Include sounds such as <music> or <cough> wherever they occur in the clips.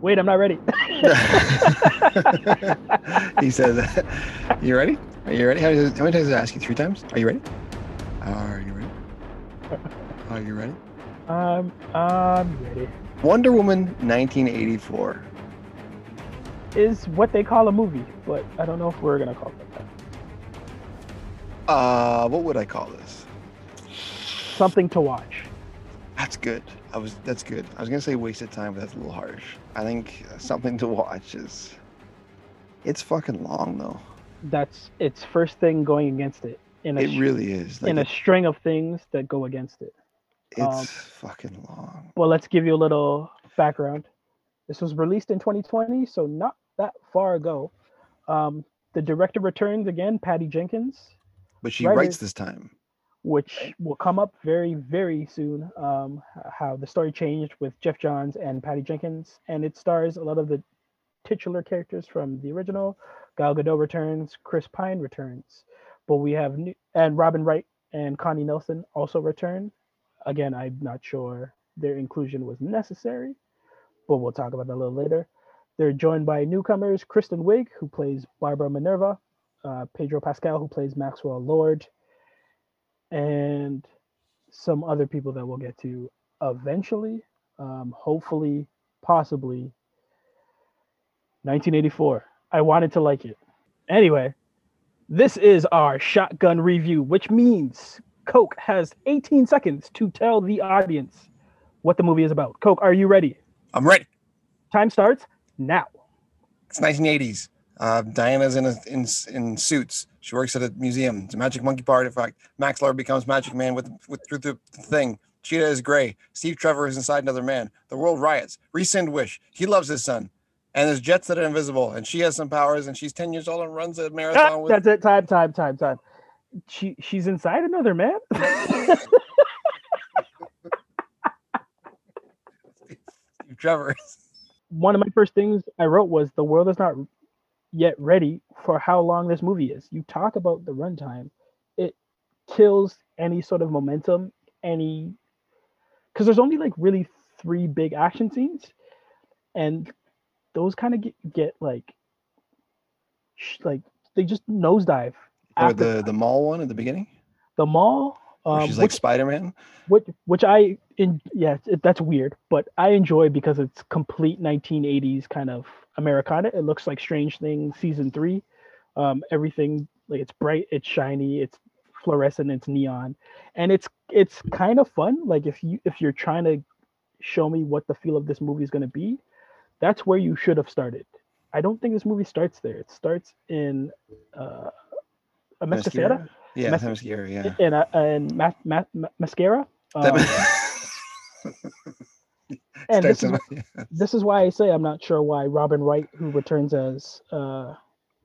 Wait, I'm not ready. <laughs> he said, "You ready? Are you ready? How, many- how many times did I ask you? Three times? Are you ready? Are you ready? Are you ready?" um, I'm ready. Wonder Woman, 1984. Is what they call a movie, but I don't know if we're gonna call it that. Uh, what would I call this? Something to watch. That's good. I was. That's good. I was gonna say wasted time, but that's a little harsh. I think something to watch is. It's fucking long though. That's its first thing going against it in a It really is. Like in a string of things that go against it. it's um, fucking long. Well, let's give you a little background. This was released in 2020, so not that far ago. Um, the director returns again, Patty Jenkins, But she writer- writes this time. Which will come up very, very soon. Um, how the story changed with Geoff Johns and Patty Jenkins, and it stars a lot of the titular characters from the original. Gal Gadot returns, Chris Pine returns, but we have new, and Robin Wright and Connie Nielsen also return. Again, I'm not sure their inclusion was necessary, but we'll talk about that a little later. They're joined by newcomers Kristen Wiig, who plays Barbara Minerva, uh, Pedro Pascal, who plays Maxwell Lord, and some other people that we'll get to eventually. Um, hopefully, possibly. 1984. I wanted to like it. Anyway, this is our shotgun review, which means Coke has 18 seconds to tell the audience what the movie is about. Coke, are you ready? I'm ready. Time starts now. It's 1980s. Uh, Diana's in a, in in suits. She works at a museum. It's a magic monkey artifact. Max Lord becomes Magic Man with with through the thing. Cheetah is gray. Steve Trevor is inside another man. The world riots. Rescind wish. He loves his son. And there's jets that are invisible. And she has some powers. And she's 10 years old and runs a Ah, marathon <laughs> with. that's it. Time, time, time, time. She she's inside another man. <laughs> Steve Trevor. one of my first things I wrote was the world is not yet ready for how long this movie is. You talk about the runtime, it kills any sort of momentum, any because there's only like really three big action scenes, and those kind of get, get like sh- like they just nosedive Or the, the mall one at the beginning. the mall. Um, she's like which, Spider Man. which which I in yeah it, that's weird, but I enjoy because it's complete 1980s kind of Americana. It looks like Stranger Things season three. Um, everything like it's bright, it's shiny, it's fluorescent, it's neon, and it's it's kind of fun. Like if you if you're trying to show me what the feel of this movie is going to be, that's where you should have started. I don't think this movie starts there. It starts in uh, a mascara Yeah, Mas- mascara. Yeah. and uh, and ma- ma- ma- mascara. <laughs> Um, <laughs> <laughs> and this is, <laughs> this is why I say I'm not sure why Robin Wright, who returns as uh,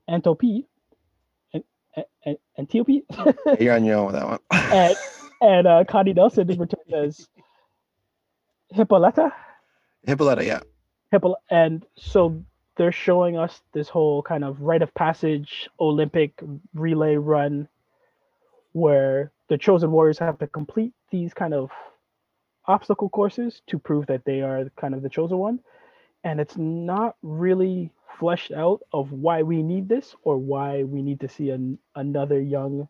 Antiope, and, and, Antiope, You're on your own with that one. <laughs> and, and uh, Connie Nielsen is returned as Hippolyta. Hippolyta, yeah. Hippo, and so they're showing us this whole kind of rite of passage Olympic relay run where the chosen warriors have to complete these kind of obstacle courses to prove that they are kind of the chosen one and it's not really fleshed out of why we need this or why we need to see an, another young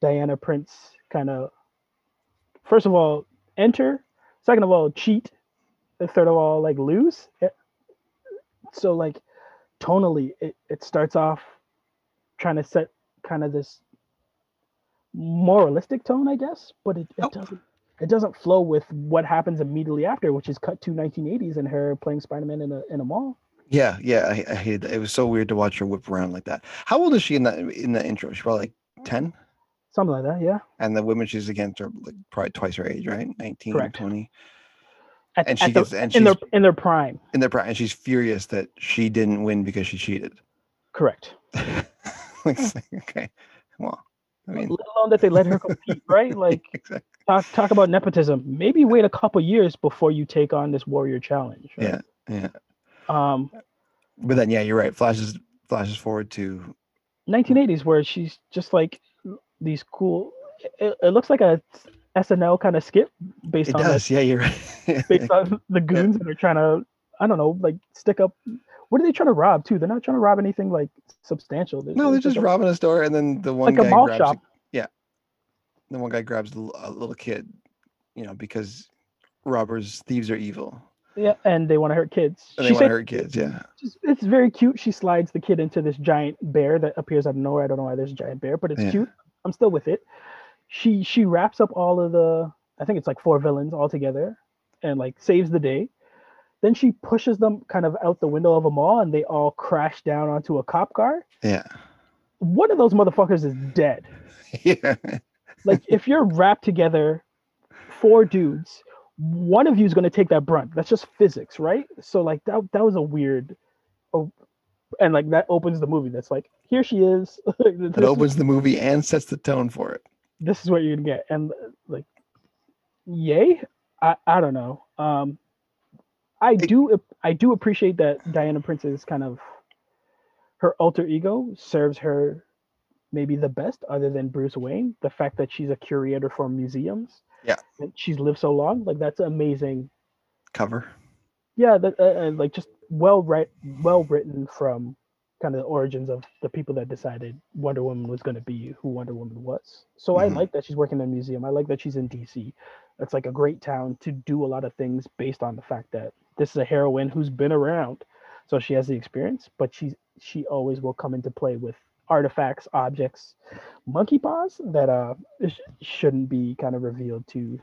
diana prince kind of first of all enter second of all cheat and third of all like lose Eh, so like tonally it, it starts off trying to set kind of this moralistic tone i guess but it, it Oh. doesn't it doesn't flow with what happens immediately after which is cut to 1980s and her playing spider-man in a, in a mall Yeah, yeah. I, I hated that. It was so weird to watch her whip around like that. How old is she in that in the intro? She's probably like 10. something like that yeah And the women she's against are like probably twice her age, right? 19, Correct. 20. at, And she at the- gets- and in their in their prime In their prime, and she's furious that she didn't win because she cheated. correct <laughs> like, <laughs> okay. Well, I mean, let alone that they let her compete right <laughs> like exactly. Talk, talk about nepotism maybe wait a couple years before you take on this warrior challenge right? Yeah, yeah. um But then, yeah, you're right. Flashes flashes forward to 1980s where she's just like these cool it, it looks like a snl kind of skit based it on does. the, Yeah, you're right. <laughs> based on the goons that are trying to I don't know, like stick up. What are they trying to rob too? They're not trying to rob anything like substantial. No, they're just like a- robbing a store, and then the one like a mall grabs. shop. yeah, the one guy grabs a little kid, you know, because robbers, thieves are evil, Yeah, and they want to hurt kids. and She they want to hurt kids. Yeah, it's very cute. She slides the kid into this giant bear that appears out of nowhere. I don't know why there's a giant bear, but it's Yeah. cute. I'm still with it. She she wraps up all of the I think it's like four villains all together and like saves the day. Then she pushes them kind of out the window of a mall and they all crash down onto a cop car. yeah, One of those motherfuckers is dead. <laughs> yeah. Like if you're wrapped together, four dudes, one of you is going to take that brunt. That's just physics, right? So like that that was a weird, oh, and like that opens the movie. That's like here she is. <laughs> It is- opens the movie and sets the tone for it. this is what you're gonna get, and like, yay. I I don't know. Um, I do I do appreciate that Diana Prince's kind of her alter ego serves her maybe the best other than Bruce Wayne. The fact that she's a curator for museums. Yeah. And she's lived so long. Like that's amazing. Cover. Yeah, that uh, uh, like just well write well written from kind of the origins of the people that decided Wonder Woman was going to be who Wonder Woman was. So I Mhm. like that she's working in a museum. I like that she's in DC. That's like a great town to do a lot of things based on the fact that this is a heroine who's been around. So she has the experience, but she's she always will come into play with artifacts, objects, monkey paws that uh sh- shouldn't be kind of revealed to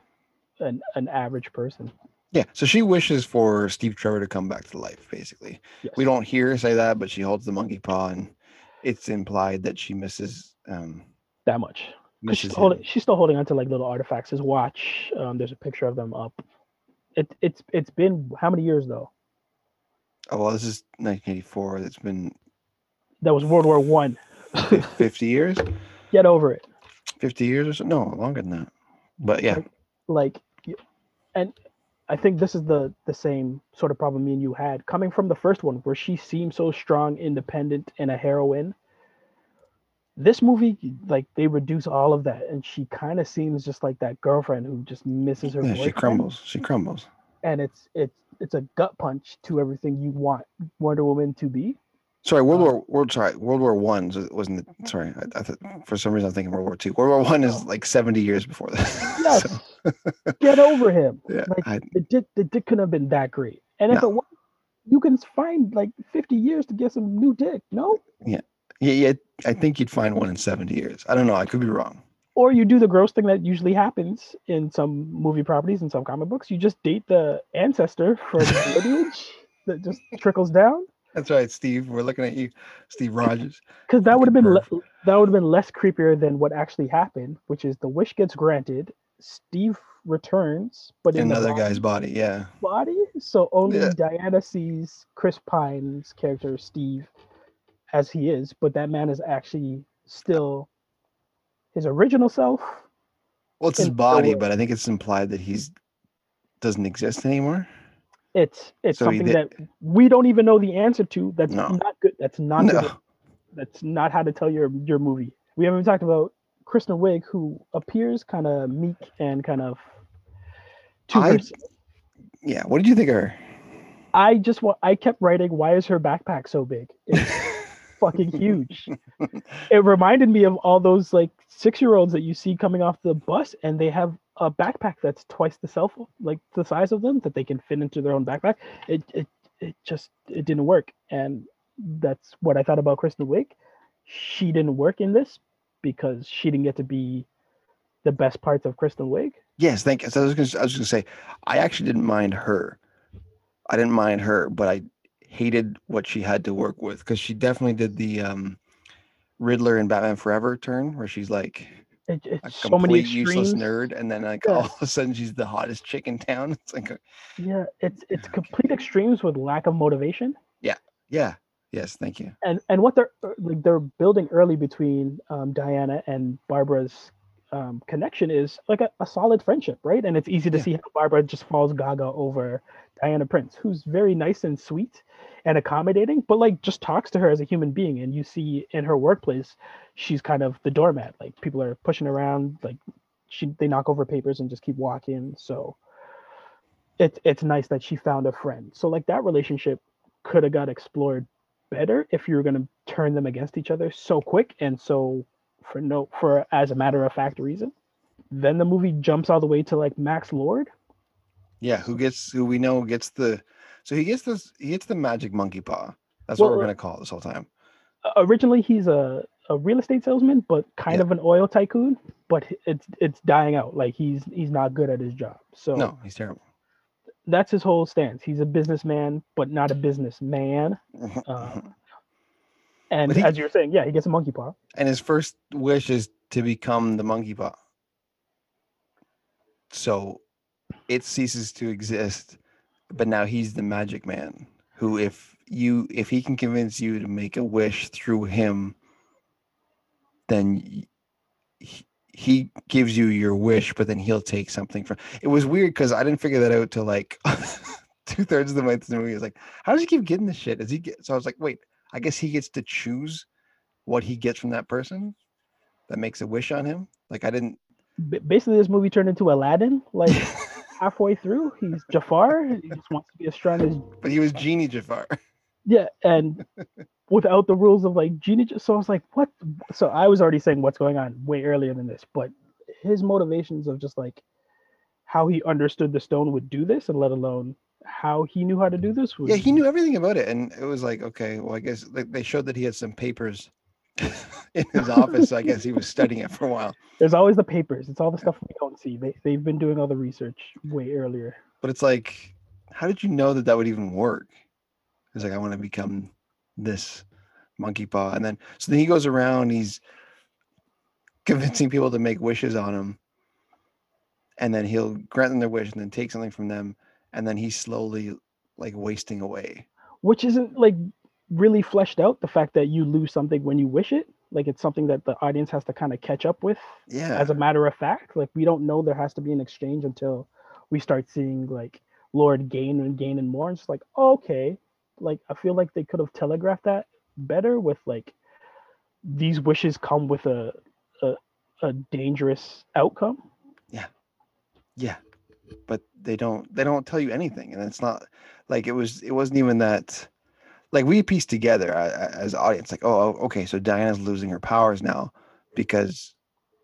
an an average person. Yeah. So she wishes for Steve Trevor to come back to life. Basically, Yes. we don't hear her say that, but she holds the monkey paw, and it's implied that she misses um that much. misses she's, holding, she's still holding on to like little artifacts. His watch. Um, there's a picture of them up. It, it's it's been how many years though? Oh well, this is 1984. It's been That was World War One. Fif- 50 years, Get over it. 50 years or so. No, longer than that. But yeah, Like, y- and I think this is the the same sort of problem me and you had coming from the first one, where she seemed so strong, independent, and a heroine. This movie, like they reduce all of that, and she kind of seems just like that girlfriend who just misses her yeah, she crumbles. She crumbles. and it's it's it's a gut punch to everything you want Wonder Woman to be. Sorry, World Uh, War World. Sorry, World War One wasn't. It, sorry, I, I thought for some reason I'm thinking World War Two. World War One is like 70 years before that. <laughs> Yes, So, get over him. <laughs> yeah, Like I, the dick, the dick couldn't have been that great. And if No. it was, you can find like 50 years to get some new dick. No, yeah, yeah. I think you'd find one in 70 years. I don't know. I could be wrong. or you do the gross thing that usually happens in some movie properties and some comic books. You just date the ancestor from the lineage that just trickles down. That's right, Steve. We're looking at you, Steve Rogers. Because that would have been le- that would have been less creepier than what actually happened, which is the wish gets granted. Steve returns, but in Another guy's body. Yeah. body. So only Yeah. Diana sees Chris Pine's character Steve as he is, but that man is actually still his original self. Well, it's his body, but I think it's implied that he's doesn't exist anymore. It's it's So something did- that we don't even know the answer to. That's No. not good. That's not No. good. That's not how to tell your your movie. We haven't talked about Kristen Wiig, who appears kind of meek and kind of. I- Yeah. What did you think of her? I just want. I kept writing. Why is her backpack so big? It's <laughs> fucking huge. It reminded me of all those like six year olds that you see coming off the bus, and they have a backpack that's twice the self, like the size of them, that they can fit into their own backpack. It it it just it didn't work, and that's what I thought about Kristen Wiig. She didn't work in this because she didn't get to be the best parts of Kristen Wiig. Yes, thank you. So I was gonna, I was gonna say, I actually didn't mind her. I didn't mind her, but I hated what she had to work with because she definitely did the um, Riddler in Batman Forever turn, where she's like It, a it's so many complete useless nerd, and then like Yeah. all of a sudden she's the hottest chick in town. <laughs> It's like, a, Yeah, it's it's complete extremes with lack of motivation. yeah, yeah, yes, thank you. and and what they're uh, like they're building early between um, Diana and Barbara's um, connection is like a, a solid friendship, right? And it's easy to Yeah. see how Barbara just falls gaga over Diana Prince, who's very nice and sweet and accommodating, but like just talks to her as a human being. And you see in her workplace, she's kind of the doormat. Like people are pushing around, like she they knock over papers and just keep walking. So it's it's nice that she found a friend. So like that relationship could have got explored better if you were gonna turn them against each other so quick and so for no for as a matter of fact reason. Then the movie jumps all the way to like Max Lord. Yeah, who gets who we know gets the so he gets this he gets the magic monkey paw. That's what we're gonna call it this whole time. Uh, Originally he's a, a real estate salesman, but kind Yeah. of an oil tycoon. But it's it's dying out. Like he's he's not good at his job. So No, he's terrible. that's his whole stance. He's a businessman, but not a businessman. Uh, <laughs> and he- as you were saying, yeah, he gets a monkey paw. and his first wish is to become the monkey paw. So it ceases to exist, but now he's the magic man who if you if he can convince you to make a wish through him then he, he gives you your wish but then he'll take something from it was weird because i didn't figure that out till like <laughs> two-thirds of the way through the movie. I was like how does he keep getting this shit? Does he get so i was like wait i guess he gets to choose what he gets from that person that makes a wish on him? Like i didn't basically, this movie turned into Aladdin. Like <laughs> halfway through, he's Jafar. He just wants to be as strong as but he was genie jafar yeah, and without the rules of like genie. So I was like, what? So I was already saying what's going on way earlier than this, but his motivations of just like how he understood the stone would do this, and let alone how he knew how to do this. Was yeah he knew everything about it and it was like okay well i guess like, they showed that he had some papers in his office so i guess he was studying it for a while There's always the papers. It's all the stuff we don't see. They they've been doing all the research way earlier. but it's like how did you know that that would even work it's like i want to become this monkey paw and then so then he goes around he's convincing people to make wishes on him and then he'll grant them their wish and then take something from them and then he's slowly like wasting away which isn't like really fleshed out the fact that you lose something when you wish it. Like it's something that the audience has to kind of catch up with yeah as a matter of fact. Like we don't know there has to be an exchange until we start seeing like lord gain and gain and more. And it's like oh, okay. Like i feel like they could have telegraphed that better with like these wishes come with a a, a dangerous outcome. Yeah. yeah. But they don't they don't tell you anything. And it's not like it was it wasn't even that like we pieced together a- a- as audience like oh okay so diana's losing her powers now because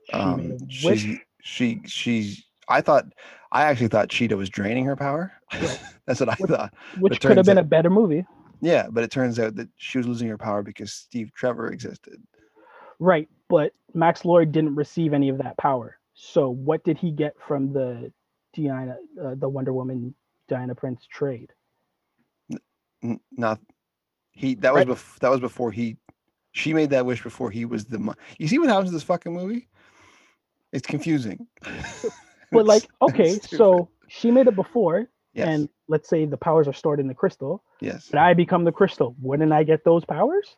She um a she she she's i thought i actually thought cheetah was draining her power Yeah. <laughs> that's what i Which- thought which could have been out- a better movie yeah but it turns out that she was losing her power because steve trevor existed Right, but Max Lord didn't receive any of that power. So what did he get from the Diana, uh, the Wonder Woman Diana Prince trade? N- not he that was Right. bef- that was before he she made that wish before he was the mo- you see what happens in this fucking movie it's confusing <laughs> But like, <laughs> okay, so she made it before, yes and let's say the powers are stored in the crystal, yes but I become the crystal. Wouldn't I get those powers?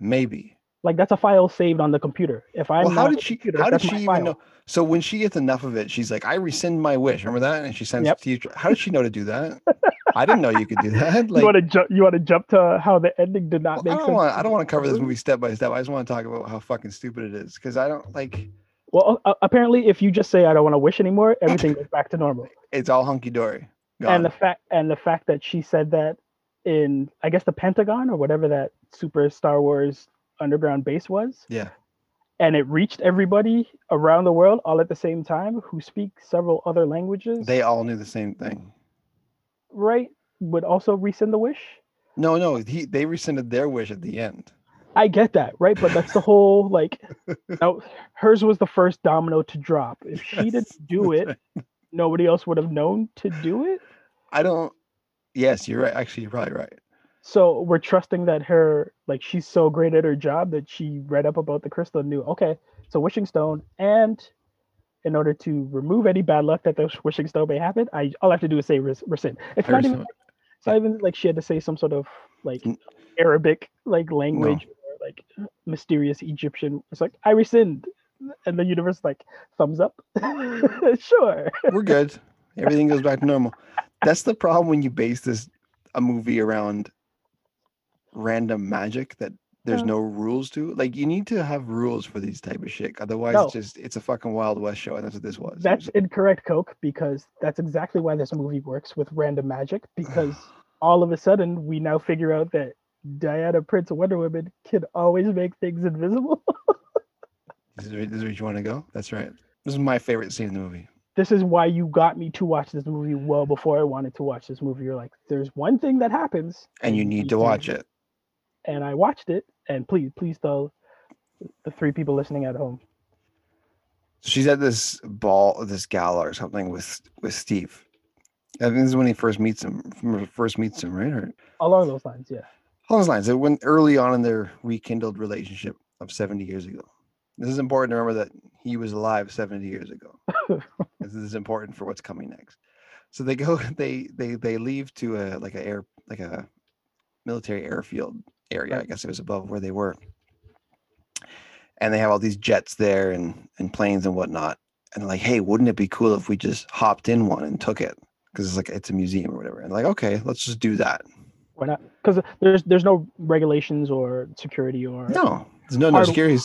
maybe Like that's a file saved on the computer. If I'm well how did she computer, how did she even file. know so when she gets enough of it she's like i rescind my wish remember that and she sends Yep. Steve Tre- how did she know to do that <laughs> i didn't know you could do that like you want to jump? You want to jump to how the ending did not well, make I sense? don't want. I don't want to cover this movie? movie step by step. I just want to talk about how fucking stupid it is because I don't like. Well, uh, apparently, if you just say I don't want to wish anymore, everything goes back to normal. It's all hunky dory. and the fact and the fact that she said that in I guess the Pentagon or whatever that super Star Wars underground base was, yeah, and it reached everybody around the world all at the same time who speak several other languages. they all knew the same thing. Right would also rescind the wish. No, no, he they rescinded their wish at the end. I get that, right? But that's the <laughs> whole like. now, <laughs> hers was the first domino to drop. If she Yes, didn't do it, nobody else would have known to do it. I don't. Yes, you're right. Actually, you're probably right. So we're trusting that her like she's so great at her job that she read up about the crystal and knew okay, it's a wishing stone, and in order to remove any bad luck that the wishing stone may happen, I all I have to do is say res- rescind. It's not even it's not even like she had to say some sort of like Arabic like language or like mysterious Egyptian. It's like I rescind, and the universe like thumbs up. <laughs> sure. We're good. Everything goes back to normal. That's the problem when you base this a movie around random magic that there's Yeah. no rules to. Like you need to have rules for these type of shit. Otherwise, No. it's just it's a fucking Wild West show, and that's what this was. That's incorrect, Coke, because that's exactly why this movie works with random magic. Because <sighs> all of a sudden, we now figure out that Diana Prince of Wonder Woman can always make things invisible. <laughs> this, is, where- this is where you want to go. That's right. This is my favorite scene in the movie. this is why you got me to watch this movie well before I wanted to watch this movie. You're like, there's one thing that happens, And you need to watch it. And I watched it, and please, please tell the three people listening at home. She's at this ball, this gala or something with with Steve. I think this is when he first meets him. First meets him, right? Or Along those lines, yeah. along those lines. It went early on in their rekindled relationship of 70 years ago. This is important to remember that he was alive 70 years ago. <laughs> this is important for what's coming next. So they go, <laughs> they they they leave to a like a air like a military airfield area. I guess it was above where they were. And they have all these jets there and and planes and whatnot. And like, hey, wouldn't it be cool if we just hopped in one and took it? Because it's like it's a museum or whatever. And like, okay, let's just do that. Why not? Because there's there's no regulations or security or No, there's no no security.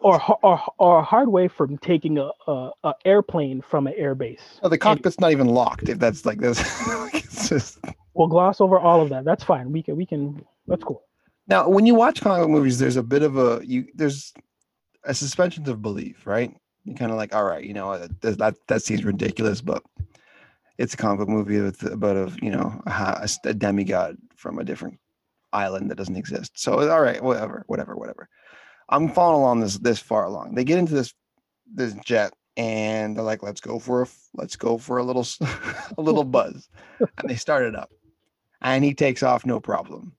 or or or a hard way from taking a, a, a airplane from an airbase. No, the cockpit's not even locked. If that's like this, <laughs> just We'll gloss over all of that. That's fine. We can we can. That's cool. now when you watch comic movies, there's a bit of a you there's a suspension of belief, right? You kind of like, all right, you know, uh, that that seems ridiculous, but it's a comic book movie with about a you know a, ha- a s- a demigod from a different island that doesn't exist. So all right, whatever, whatever, whatever. I'm following along this this far along. They get into this this jet and they're like, let's go for a let's go for a little <laughs> a little <laughs> buzz, and they start it up, and he takes off no problem.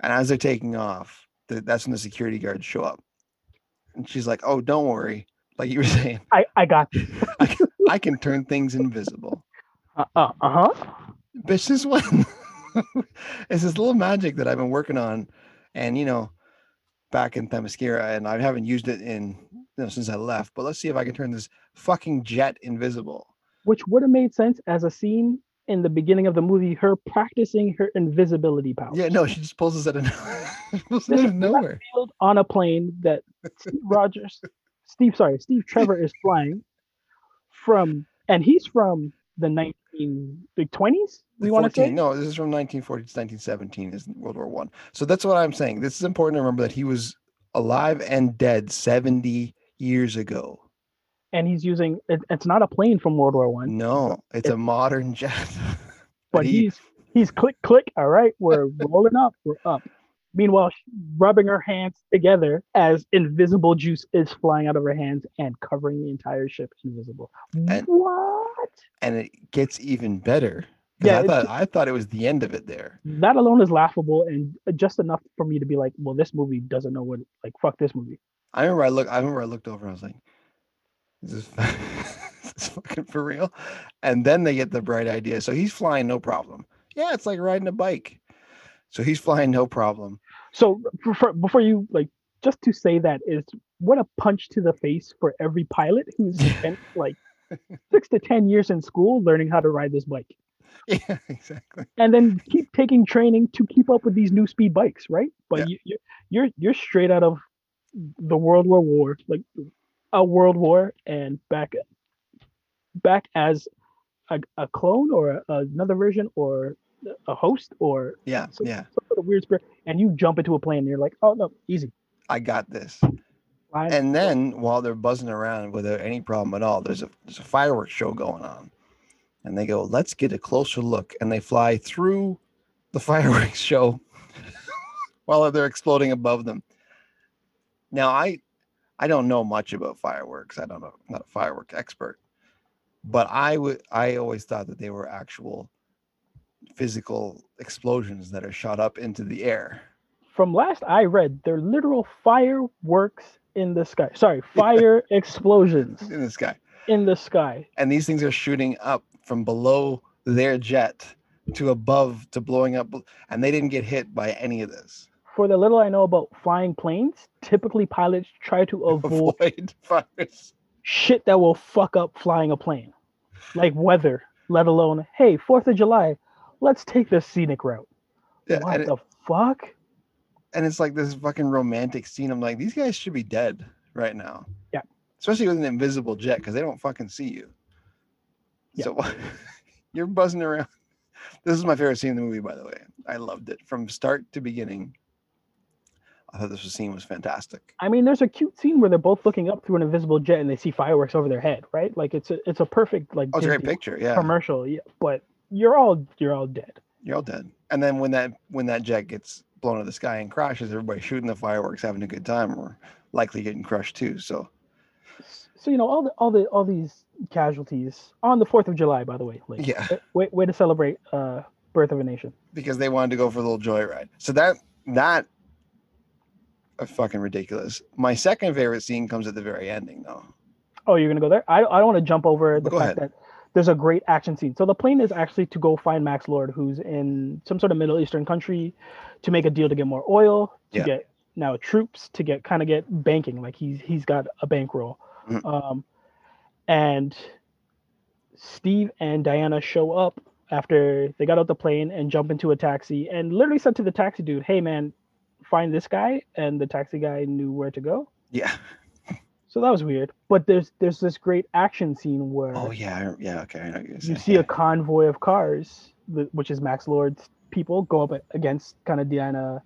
And as they're taking off, th- that's when the security guards show up, and she's like, oh, don't worry, like you were <laughs> saying, I I got this. <laughs> I can turn things invisible. Uh uh huh. Bitch, this one <laughs> it's this little magic that I've been working on, and you know, back in Themyscira, and I haven't used it in you know since I left. But let's see if I can turn this fucking jet invisible. Which would have made sense as a scene in the beginning of the movie, her practicing her invisibility power. Yeah, no, she just pulls us out of nowhere. <laughs> pulls out of nowhere. on a plane that Steve Rogers, Steve, sorry, Steve Trevor is flying from, and he's from the 19 the 20s. We want to 14 say no, this is from 1940 to 1917 is World War One. So that's what I'm saying. This is important to remember that he was alive and dead 70 years ago. And he's using it, it's not a plane from World War One, No, it's a modern <laughs> jet. but <laughs> he- he's he's click click. All right, we're rolling up, we're up. Meanwhile, rubbing her hands together as invisible juice is flying out of her hands and covering the entire ship invisible. And- what? and it gets even better. Yeah, I thought I thought it was the end of it there. That alone is laughable and just enough for me to be like, well, this movie doesn't know what like fuck this movie. I remember I look I remember I looked over and I was like, is this, is this fucking for real? And then they get the bright idea. So he's flying no problem. Yeah, it's like riding a bike. So he's flying no problem. So for, for, before you like, just to say that is what a punch to the face for every pilot who's <laughs> spent like six to ten years in school learning how to ride this bike, <laughs> Yeah, exactly. and then keep taking training to keep up with these new speed bikes, right? But Yeah. you, you, you're you're straight out of the World War War, like a World War, and back back as a, a clone or a, another version or a host or Yeah, some, yeah. some sort of weird spirit, and you jump into a plane and you're like, oh no, easy. I got this. And then while they're buzzing around without any problem at all, there's a there's a fireworks show going on. And they go, let's get a closer look. And they fly through the <laughs> fireworks show <laughs> while they're exploding above them. Now I I don't know much about fireworks. I don't know, I'm not a firework expert. But I would I always thought that they were actual physical explosions that are shot up into the air. From last I read, they're literal fireworks in the sky. Sorry, <laughs> fire explosions in the sky. in the sky. and these things are shooting up from below their jet to above to blowing up and they didn't get hit by any of this For the little I know about flying planes, typically pilots try to <laughs> avoid avoid fires shit that will fuck up flying a plane, like weather, let alone, hey, 4th of July, let's take the scenic route. yeah what the fuck? and it's like this fucking romantic scene. I'm like, these guys should be dead right now. Yeah. Especially with an invisible jet because they don't fucking see you. Yeah. So <laughs> you're buzzing around. This is my favorite scene in the movie, by the way. I loved it from start to beginning. I thought this scene was fantastic. I mean, there's a cute scene where they're both looking up through an invisible jet and they see fireworks over their head, right? Like it's a it's a perfect like Oh, it's a great picture. Yeah. commercial. Yeah, but you're all you're all dead. You're all dead. And then when that when that jet gets blown to the sky and crashes, everybody shooting the fireworks, having a good time, or likely getting crushed too. So So you know all the all the all these casualties on the Fourth of July, by the way. Like, yeah, way way to celebrate uh birth of a nation. because they wanted to go for a little joyride. So that that are fucking ridiculous. My second favorite scene comes at the very ending though. Oh, you're gonna go there? I I don't want to jump over the Go fact ahead. that there's a great action scene. So the plane is actually to go find Max Lord, who's in some sort of Middle Eastern country, to make a deal to get more oil, to Yeah. get now troops, to get kind of get banking. Like he's he's got a bankroll. Mhm. Um, and Steve and Diana show up after they got out the plane and jump into a taxi and literally said to the taxi dude, "Hey man, find this guy." And the taxi guy knew where to go. Yeah. So that was weird. But there's there's this great action scene where Oh yeah. Yeah. Okay. I know what you're you see yeah. a convoy of cars, which is Max Lord's people, go up against kind of Diana,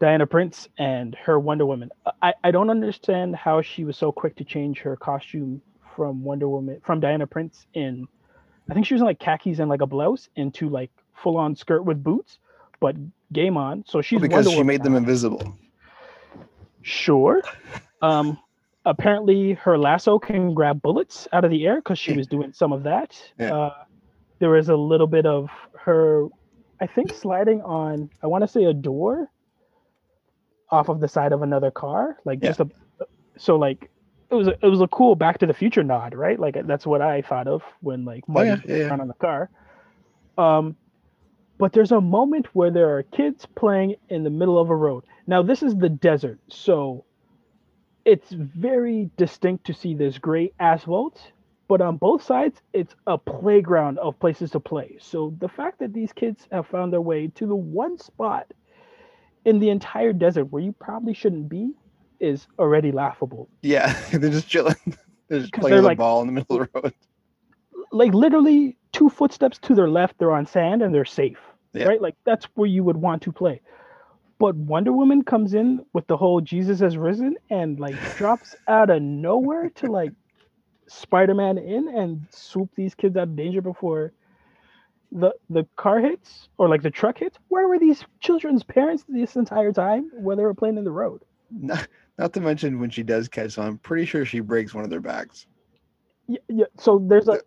Diana Prince and her Wonder Woman. I, I don't understand how she was so quick to change her costume from Wonder Woman from Diana Prince in, I think she was in like khakis and like a blouse into like full on skirt with boots, but game on. So she's because Wonder she Woman made them invisible. Sure. Um, apparently, her lasso can grab bullets out of the air because she was doing some of that. Yeah. Uh, there was a little bit of her, I think, sliding on, I want to say a door off of the side of another car. Like, Yeah. just a, so like, it was a, it was a cool Back to the Future nod, right? Like that's what I thought of when like Oh, yeah, yeah, yeah. on the car. Um, but there's a moment where there are kids playing in the middle of a road. Now this is the desert, so it's very distinct to see this gray asphalt, but on both sides it's a playground of places to play. So the fact that these kids have found their way to the one spot in the entire desert where you probably shouldn't be is already laughable. Yeah. <laughs> they're just chilling. <laughs> They're just playing they're a like- ball in the middle of the road. like literally two footsteps to their left, they're on sand and they're safe. Yeah. Right? Like that's where you would want to play. But Wonder Woman comes in with the whole Jesus has risen and like <laughs> drops out of nowhere to like Spider-Man in and swoop these kids out of danger before the the car hits or like the truck hits. Where were these children's parents this entire time where they were playing in the road? Not, not to mention when she does catch them, I'm pretty sure she breaks one of their backs. Yeah, yeah. So there's a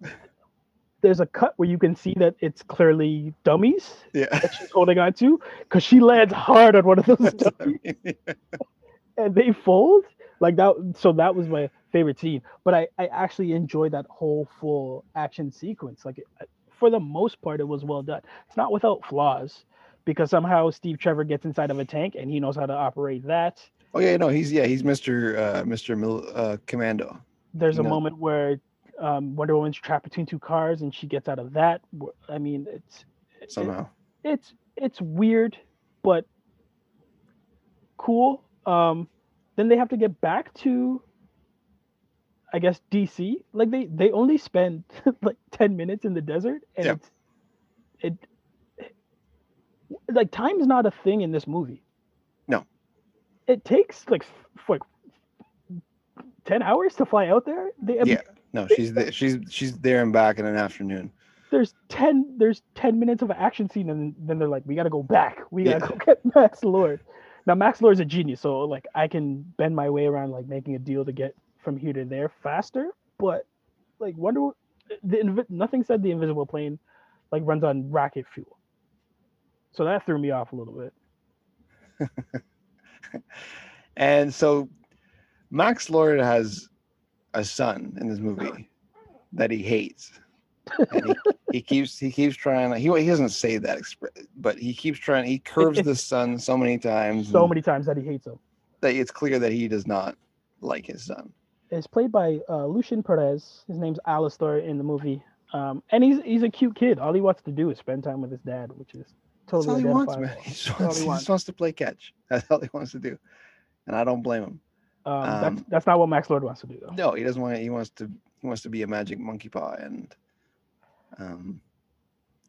there's a cut where you can see that it's clearly dummies Yeah. that she's holding on to because she lands hard on one of those <laughs> I dummies mean. and they fold like that. So that was my favorite scene. But I I actually enjoyed that whole full action sequence. Like it, for the most part, it was well done. It's not without flaws because somehow Steve Trevor gets inside of a tank and he knows how to operate that. Oh yeah, no, he's yeah, he's Mr. Uh, Mr. Mil- uh, Commando. There's a No. moment where um, Wonder Woman's trapped between two cars and she gets out of that. I mean, it's it- Somehow. it's it's weird, but cool. Um, then they have to get back to, I guess DC. Like they they only spend <laughs> like ten minutes in the desert, and it's, it like time's not a thing in this movie. No. It takes like f- like ten hours to fly out there. They, Yeah. No, she's there, she's she's there and back in an afternoon. there's 10 there's 10 minutes of an action scene and then they're like we gotta go back we gotta Yeah. go <laughs> get max lord now max lord's a genius so like i can bend my way around like making a deal to get from here to there faster but like wonder Wo- the nothing said the invisible plane like runs on rocket fuel so that threw me off a little bit <laughs> And so Max Lord has a son in this movie that he hates. He, <laughs> he keeps he keeps trying he he doesn't say that but he keeps trying he curves the son so many times so many times that he hates him that it's clear that he does not like his son. it's played by uh, Lucian Perez. His name's Alistair in the movie, um, and he's he's a cute kid. All he wants to do is spend time with his dad, which is That's totally all he wants, man. <laughs> He just That's wants, he just wants to play catch. That's all he wants to do, and I don't blame him. Um, that's Um, that's not what Max Lord wants to do though. No, he doesn't want. He wants to. He wants to be a magic monkey paw and um,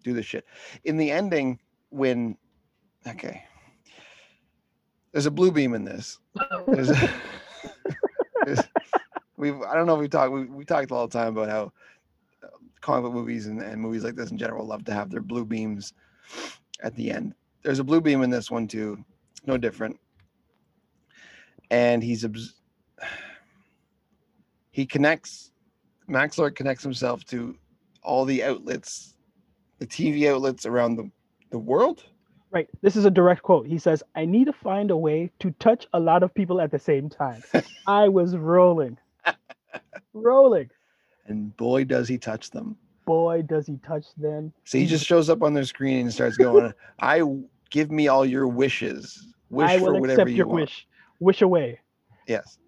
do the shit. In the ending, when okay, there's a blue beam in this. There's a, <laughs> there's, we've. I don't know if we talked. We, we talked all the time about how uh, comic book movies and, and movies like this in general love to have their blue beams at the end. There's a blue beam in this one too. No different. And he's <sighs> he connects Max Lord connects himself to all the outlets, the TV outlets around the, the world. Right. This is a direct quote. He says, "I need to find a way to touch a lot of people at the same time." <laughs> I was rolling, rolling. And boy, does he touch them. Boy, does he touch them. So he just shows up on their screen and starts going, <laughs> I give me all your wishes. Wish I for will whatever accept you your want. wish. Wish away. Yes,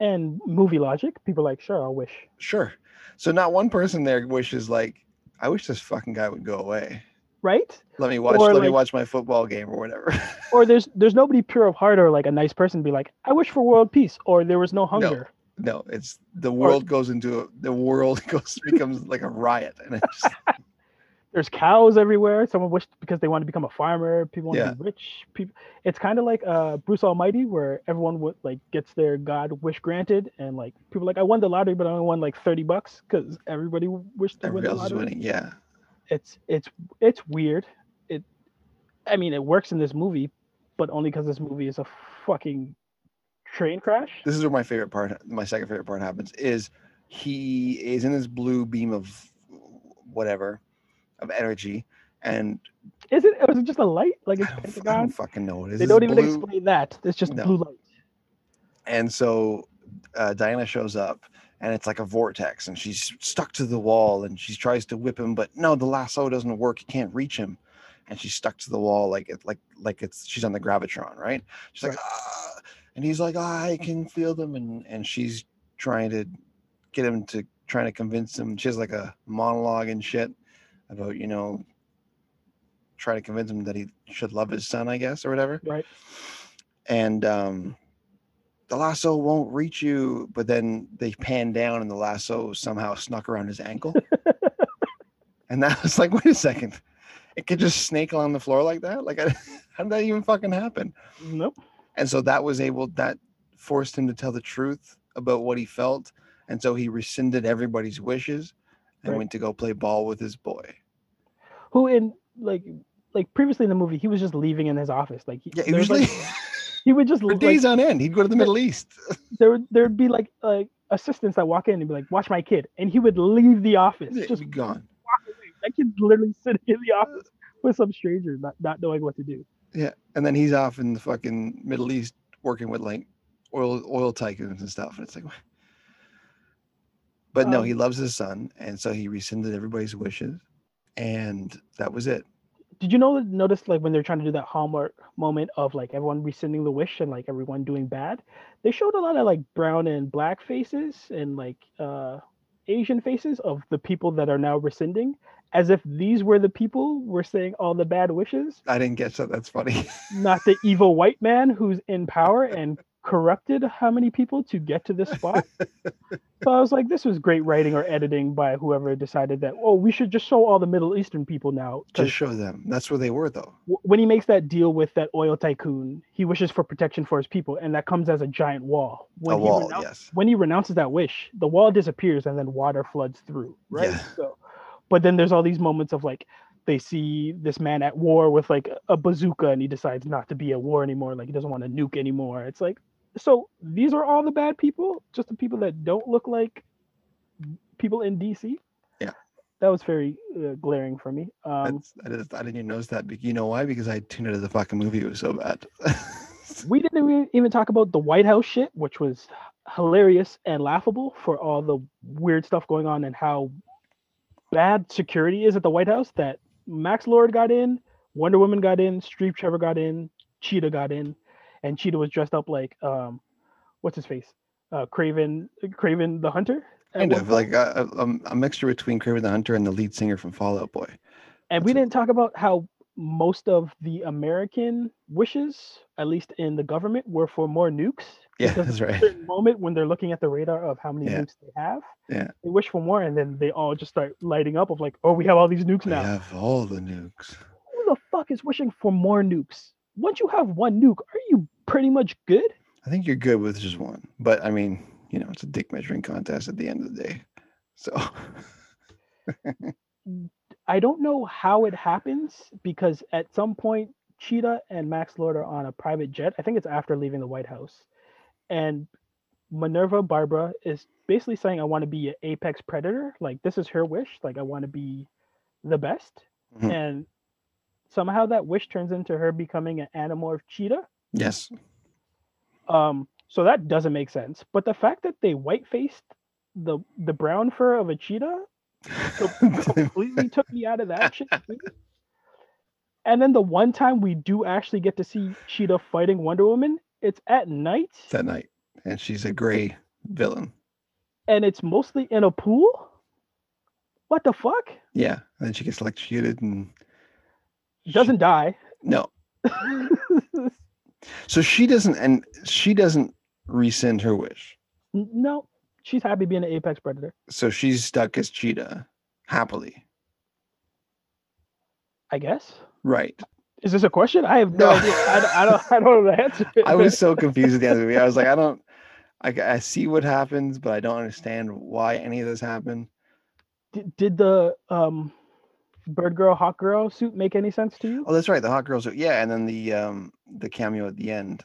And movie logic, people are like, sure, I'll wish. sure. So not one person there wishes like, I wish this fucking guy would go away. Right? Let me watch. Or let me watch my football game or whatever. <laughs> Or there's there's nobody pure of heart or like a nice person be like, I wish for world peace, or there was no hunger. no, it's the world goes into a, the world <laughs> goes becomes like a riot, and it's just, <laughs> There's cows everywhere. Someone wished because they want to become a farmer. People want Yeah. to be rich. People. It's kind of like uh, Bruce Almighty, where everyone would like gets their God wish granted, and like people are like I won the lottery, but I only won like thirty bucks because everybody wished they won everybody the else is lottery. winning. Yeah, It's it's it's weird. It, I mean, it works in this movie, but only because this movie is a fucking train crash. this is where my favorite part, my second favorite part happens. Is he is in this blue beam of whatever, of energy, and Is it? Was it just a light? Like it's I don't, f- I Pentagon? don't fucking know what it is. They don't even blue, explain that. It's just No. blue light. and so uh, Diana shows up, and it's like a vortex, and she's stuck to the wall, and she tries to whip him, but no, the lasso doesn't work. You can't reach him, and she's stuck to the wall like it, like like it's she's on the gravitron, right? She's like, ah, and he's like, I can feel them, and and she's trying to get him to trying to convince him. She has like a monologue and shit about you know try to convince him that he should love his son, I guess, or whatever Right. and um, the lasso won't reach you. But then they pan down, and the lasso somehow snuck around his ankle. <laughs> and that was like, wait a second, it could just snake along the floor like that. Like, I, <laughs> how did that even fucking happen? Nope. And so that was able that forced him to tell the truth about what he felt, and so he rescinded everybody's wishes and Right. went to go play ball with his boy. Who in like like previously in the movie he was just leaving in his office. Like he, Yeah, usually like, he would just <laughs> for like, days on end, he'd go to the Middle East. <laughs> there would there'd be like like assistants that walk in and be like, "Watch my kid," and he would leave the office. He'd just be gone. That kid's literally <laughs> sitting in the office with some stranger, not not knowing what to do. Yeah, and then he's off in the fucking Middle East working with like oil oil tycoons and stuff. And it's like, but no, he Um, loves his son, and so he rescinded everybody's wishes, and that was it. Did you know notice like when they're trying to do that hallmark moment of like everyone rescinding the wish and like everyone doing bad? They showed a lot of like brown and black faces and like uh Asian faces of the people that are now rescinding, as if these were the people were saying all the bad wishes, I didn't get that. That's funny. not the evil white man who's in power <laughs> and corrupted how many people to get to this spot. so I was like, this was great writing or editing by whoever decided that, oh, we should just show all the Middle Eastern people now. Just show them. That's where they were, though. w- when he makes that deal with that oil tycoon, he wishes for protection for his people, and that comes as a giant wall. When a he wall, yes. When he renounces that wish, the wall disappears and then water floods through. Right. Yeah. So, but then there's all these moments of like they see this man at war with like a bazooka, and he decides not to be at war anymore. Like he doesn't want to nuke anymore. It's like, so these are all the bad people, just the people that don't look like people in DC. Yeah. That was very uh, glaring for me. Um, That's, I, didn't, I didn't even notice that. You know why? Because I tuned of the fucking movie. It was so bad. <laughs> we didn't even- even talk about the White House shit, which was hilarious and laughable for all the weird stuff going on and how bad security is at the White House. That Max Lord got in, Wonder Woman got in, Streep Trevor got in, Cheetah got in, and Cheetah was dressed up like um, what's his face, uh, Kraven, Kraven the Hunter. kind of like a, a, a mixture between Kraven the Hunter and the lead singer from Fall Out Boy. And we didn't talk about how most of the American wishes, at least in the government, were for more nukes. <laughs> Yeah, that's right. moment when they're looking at the radar of how many Yeah. nukes they have, Yeah. they wish for more, and then they all just start lighting up of like, oh, we have all these nukes We now. We have all the nukes. Who the fuck is wishing for more nukes? Once you have one nuke, are you pretty much good? I think you're good with just one, but I mean, you know, it's a dick measuring contest at the end of the day. So <laughs> I don't know how it happens because at some point Cheetah and Max Lord are on a private jet. I think it's after leaving the White House. And Minerva Barbara is basically saying I want to be an apex predator. Like this is her wish. Like I want to be the best. Mhm. And somehow that wish turns into her becoming an animorph cheetah. Yes, Um so that doesn't make sense. But the fact that they white faced the the brown fur of a cheetah <laughs> completely took me out of that shit. too. And then the one time we do actually get to see Cheetah fighting Wonder Woman, it's at night that night, and she's a gray villain. and it's mostly in a pool. What the fuck? Yeah, and then she gets electrocuted, and Doesn't die. no, <laughs> so she doesn't, and she doesn't rescind her wish. no, she's happy being an apex predator. So she's stuck as cheetah happily, I guess. right? Is this a question? I have no, No. idea. I, don't- I don't. I don't know the answer. <laughs> I was so confused at the end of the movie. I was like, I don't, I, I see what happens, but I don't understand why any of this happened. did, did the um, bird girl, hawk girl suit make any sense to you? Oh, that's right, the hot Girl suit. Yeah, and then the um the cameo at the end.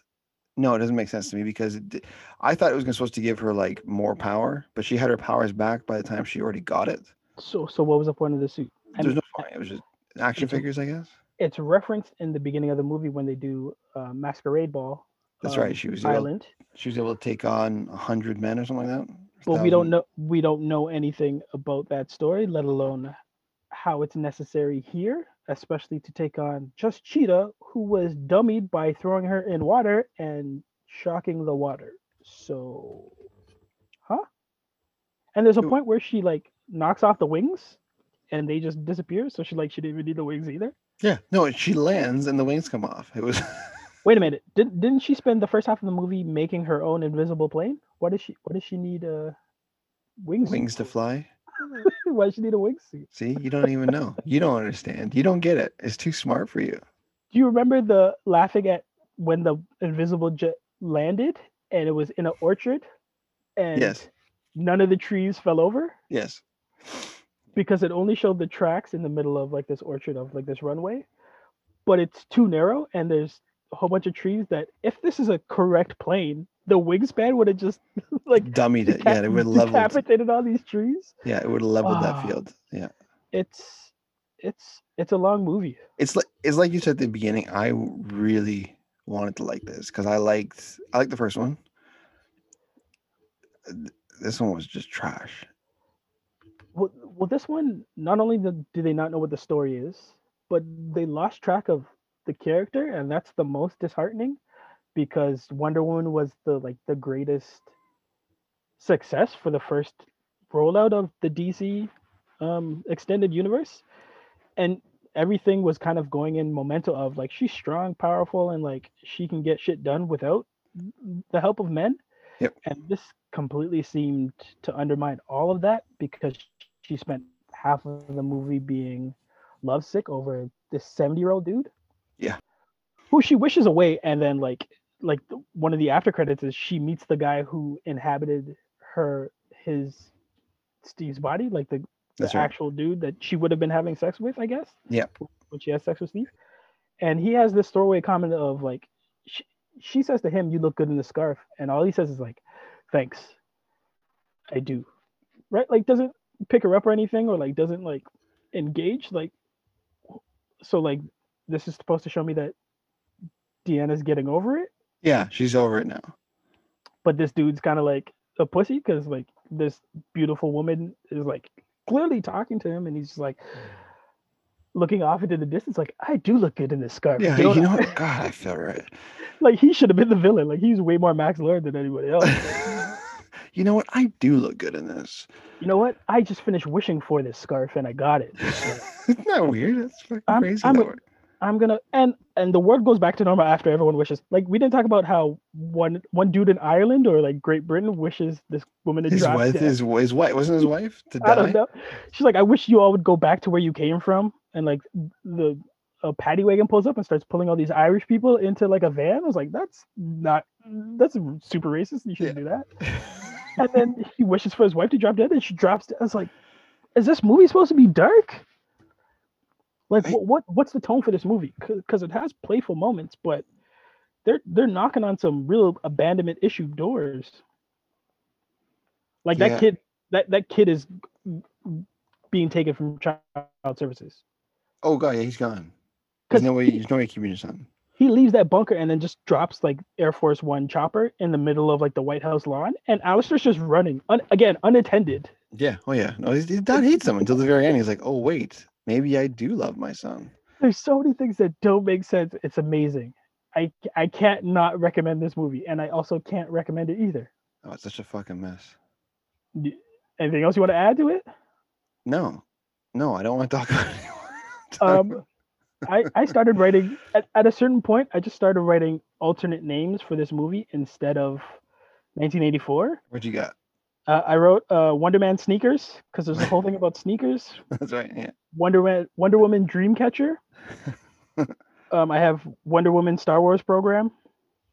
No, it doesn't make sense to me because it, I thought it was supposed to give her like more power, but she had her powers back by the time she already got it. So, so what was the point of the suit? I There's mean, no point. It was just action figures, I guess. it's referenced in the beginning of the movie when they do uh, masquerade ball. That's um, right. She was able, she was able to take on a hundred men or something like that. but we don't know we don't know anything about that story, let alone how it's necessary here, especially to take on just Cheetah, who was dummied by throwing her in water and shocking the water. So, huh? And there's a point where she like knocks off the wings, and they just disappear. So she like she didn't even need the wings either. Yeah. No, she lands and the wings come off. It was <laughs> Wait a minute. Didn't didn't she spend the first half of the movie making her own invisible plane? What does she what does she need uh wings? wings to fly. <laughs> Why does she need a wingsuit? See, you don't even know. You don't understand. You don't get it. It's too smart for you. Do you remember the laughing at when the invisible jet landed and it was in an orchard and Yes. none of the trees fell over Yes. because it only showed the tracks in the middle of like this orchard of like this runway, but it's too narrow and there's a whole bunch of trees that if this is a correct plane, the wingspan would have just <laughs> like Dummied it. Yeah, it would leveled. decapitated all these trees. Yeah, it would have leveled that Ah. field. Yeah. It's it's it's a long movie. It's like it's like you said at the beginning. I really wanted to like this because I liked I liked the first one. This one was just trash. Well, well, this one not only do they not know what the story is, but they lost track of the character, and that's the most disheartening, because Wonder Woman was the like the greatest success for the first rollout of the DC um, extended universe, and everything was kind of going in momentum of like she's strong, powerful, and like she can get shit done without the help of men. Yep. And this completely seemed to undermine all of that because she spent half of the movie being lovesick over this 70 year old dude. Yeah. Who she wishes away, and then like like the, one of the after credits is she meets the guy who inhabited her his Steve's body, like the, the right. actual dude that she would have been having sex with, I guess. Yeah. When she has sex with Steve. And he has this throwaway comment of like she, she says to him, You look good in the scarf. And all he says is like, Thanks. I do. Right? Like doesn't pick her up or anything or like doesn't like engage. Like so like this is supposed to show me that Deanna's getting over it, Yeah, she's over it now. but this dude's kind of like a pussy because like this beautiful woman is like clearly talking to him and he's just like looking off into the distance like i do look good in this scarf Yeah, You know what <laughs> God, I feel right. like he should have been the villain like he's way more max lord than anybody <laughs> else you know what? I do look good in this. you know what i just finished wishing for this scarf and i got it <laughs> Isn't that weird? That's fucking I'm- crazy. I'm that a-. I'm gonna and and the world goes back to normal after everyone wishes. Like we didn't talk about how one one dude in Ireland or like Great Britain wishes this woman to His drop wife, dead. his, his wife, wasn't his wife to I don't die? know. She's like, I wish you all would go back to where you came from. And like the a paddy wagon pulls up and starts pulling all these Irish people into like a van. I was like, that's not that's super racist. You shouldn't do that. And then <laughs> he wishes for his wife to drop dead, and she drops dead. I was like, is this movie supposed to be dark? Like, I- what, what what's the tone for this movie? Because it has playful moments, but they're they're knocking on some real abandonment issue doors. Like that kid, that that kid is being taken from child services. oh god, yeah, he's gone. There's no way. he- There's no way keeping your son. He leaves that bunker and then just drops like Air Force One chopper in the middle of like the White House lawn, and Alistair's just running un- again unattended. Yeah. Oh yeah. No, his, his dad hates him until the very end. He's like, oh wait, maybe I do love my son. There's so many things that don't make sense. It's amazing. I I can't not recommend this movie, and I also can't recommend it either. Oh, it's such a fucking mess. Anything else you want to add to it? No, no, I don't want to talk <laughs> about it. Um, I I started writing at, at a certain point. I just started writing alternate names for this movie instead of 1984. What'd you got? Uh, I wrote uh, Wonder Man sneakers because there's a whole thing about sneakers. <laughs> That's right. Yeah. Wonder Man Wonder Woman Dreamcatcher. <laughs> um, I have Wonder Woman Star Wars program,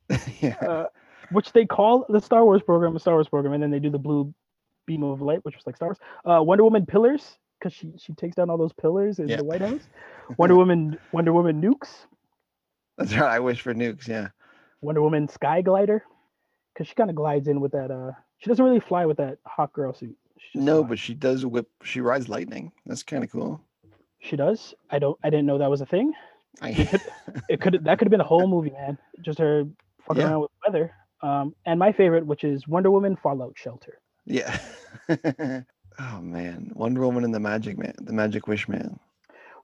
<laughs> yeah. uh, which they call the Star Wars program a Star Wars program, and then they do the blue beam of light, which was like Star Wars. Uh, Wonder Woman pillars because she she takes down all those pillars in Yeah. the White House. Wonder Woman Wonder Woman nukes. That's right. I wish for nukes. Yeah. Wonder Woman sky glider because she kind of glides in with that. Uh, she doesn't really fly with that hot girl suit. No, but she does whip. She rides lightning. That's kind of cool. she does. I don't. I didn't know that was a thing. I, it could <laughs> that could have been a whole movie, man. Just her fucking Yeah. around with weather. Um, and my favorite, which is Wonder Woman Fallout Shelter. yeah. <laughs> oh man, Wonder Woman and the Magic Man, the Magic Wish Man.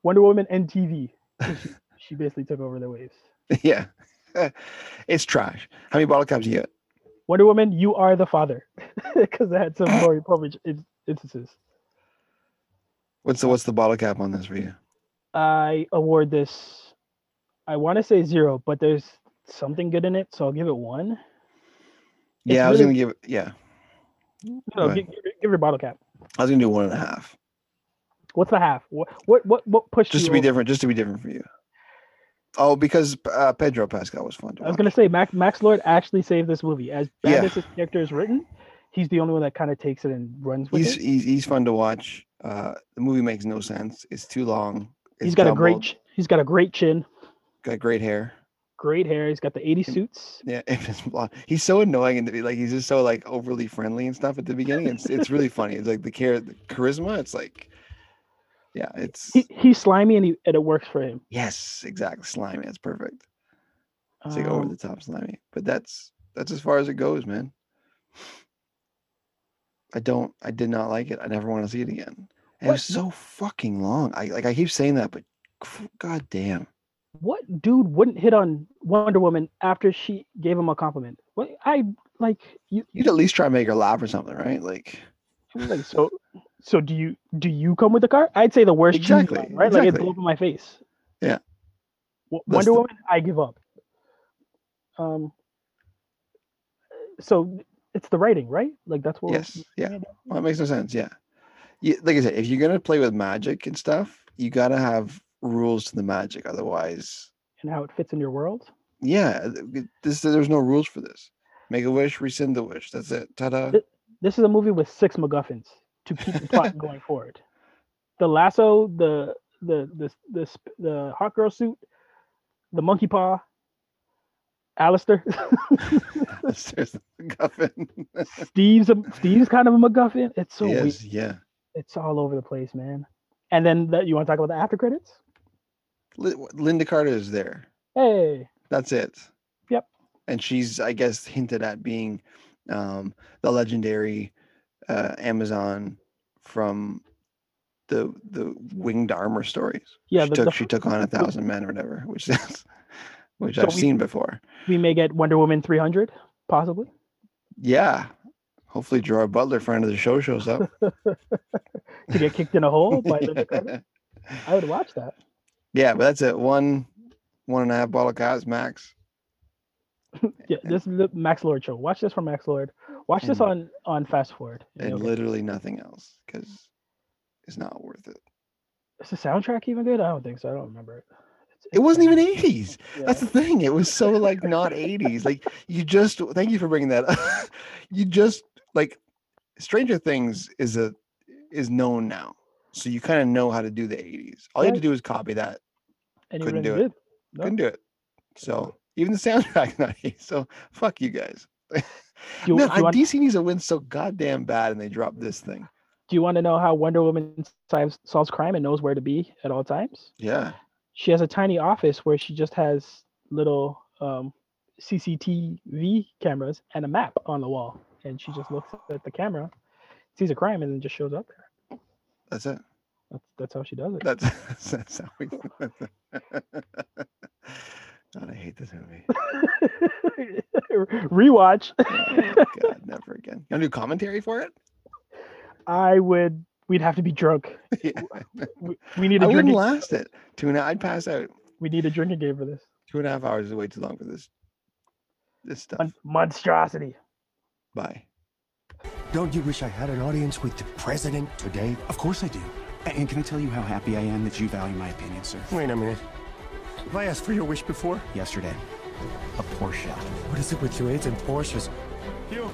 Wonder Woman. 'cause She, <laughs> she basically took over the waves. yeah. it's trash. How many bottle caps do you get? Wonder Woman, you are the father, <laughs> because it had some <laughs> Maury Povich in- instances. What's the what's the bottle cap on this for you? I award this. I want to say zero, but there's something good in it, so I'll give it one. It's Yeah, I was really- gonna give it. Yeah, No, give, give, give her a bottle cap. I was gonna do one and a half, What's the half? What what what, what pushed just you to be over? different. Just to be different for you. Oh, because uh, Pedro Pascal was fun. To I was watch. gonna say Max Max Lord actually saved this movie. As bad Yeah. as his character is written, he's the only one that kind of takes it and runs with He's it. he's he's fun to watch. Uh, the movie makes no sense. It's too long. He's It's got a great he's got a great chin, got great hair. great hair. He's got the 80 suits. Yeah, <laughs> if it's blonde. He's so annoying and like he's just so like overly friendly and stuff at the beginning. It's it's really funny. It's like the care the charisma. It's like, yeah, it's He, he's slimy and, he, and it works for him. yes, exactly. Slimy. That's perfect. It's like over Um, the top slimy. But that's that's as far as it goes, man. I don't. I did not like it. I never want to see it again. And it was so fucking long. I like. I keep saying that, but god damn. what dude wouldn't hit on Wonder Woman after she gave him a compliment? What I like you You'd at least try to make her laugh or something, right? Like, like so so do you do you come with the car? I'd say the worst Exactly, line, right? Like it exactly. blew up in my face. Yeah. That's Wonder the- Woman, I give up. Um so it's the writing, right? Like that's what we're- yes, yeah. Well, it makes no sense. Yeah. yeah. Like I said, if you're gonna play with magic and stuff, you gotta have rules to the magic. Otherwise, and how it fits in your world. yeah, this there's no rules for this. Make a wish, rescind the wish. That's it. Ta-da. Th- This is a movie with six MacGuffins to keep the plot <laughs> going forward. The lasso, the the the the sp- the hot girl suit, the monkey paw, Alistair. <laughs> The <laughs> MacGuffin. Steve's a, Steve's kind of a MacGuffin. It's so weird. yes, yeah. It's all over the place, man. And then that you want to talk about the after credits? Li- Lynda Carter is there. Hey, That's it. Yep. And she's, I guess, hinted at being um, the legendary uh, Amazon from the the winged armor stories. yeah, she the, took the, she took on <laughs> a thousand men or whatever, which is <laughs> which So I've we- seen before. we may get Wonder Woman 300, possibly. Yeah. Hopefully Gerard Butler, friend of the show, shows up. <laughs> To get kicked in a hole by Lynda Carter. I would watch that. yeah, but that's it. One one and a half bottle of Cas max. Yeah, this is the Max Lord show. Watch this from Max Lord. Watch this on on fast forward. and literally nothing else because it's not worth it. Is the soundtrack even good? I don't think so. I don't remember it. It's- It wasn't even 80s. That's the thing. It was so like not 80s. Like you just thank you for bringing that up. <laughs> you just like Stranger Things is a is known now. So you kind of know how to do the 80s. All you had to do is copy that. And couldn't do it. did. No. Couldn't do it. So even the soundtrack not <laughs> 80s. So fuck you guys. You, Man, you want, DC needs to win so goddamn bad and they drop this thing. do you want to know how Wonder Woman solves, solves crime and knows where to be at all times? Yeah. She has a tiny office where she just has little um, CCTV cameras and a map on the wall, and she just looks at the camera, sees a crime, and then just shows up there. That's it. That's that's how she does it. That's <laughs> that's how we <laughs> God, I hate this movie. <laughs> Rewatch. Oh, God, <laughs> never again. You want to do commentary for it? I would. We'd have to be drunk. <laughs> Yeah. We, we need I a wouldn't drinking. last it. Two and a, I'd pass out. We need a drinking game for this. Two and a half hours is way too long for this. This stuff. Mon- monstrosity. Bye. Don't you wish I had an audience with the president today? Of course I do. And can I tell you how happy I am that you value my opinion, sir? Wait a minute. Have I asked for your wish before? Yesterday, a Porsche. What is it with you aides and Porsches? You,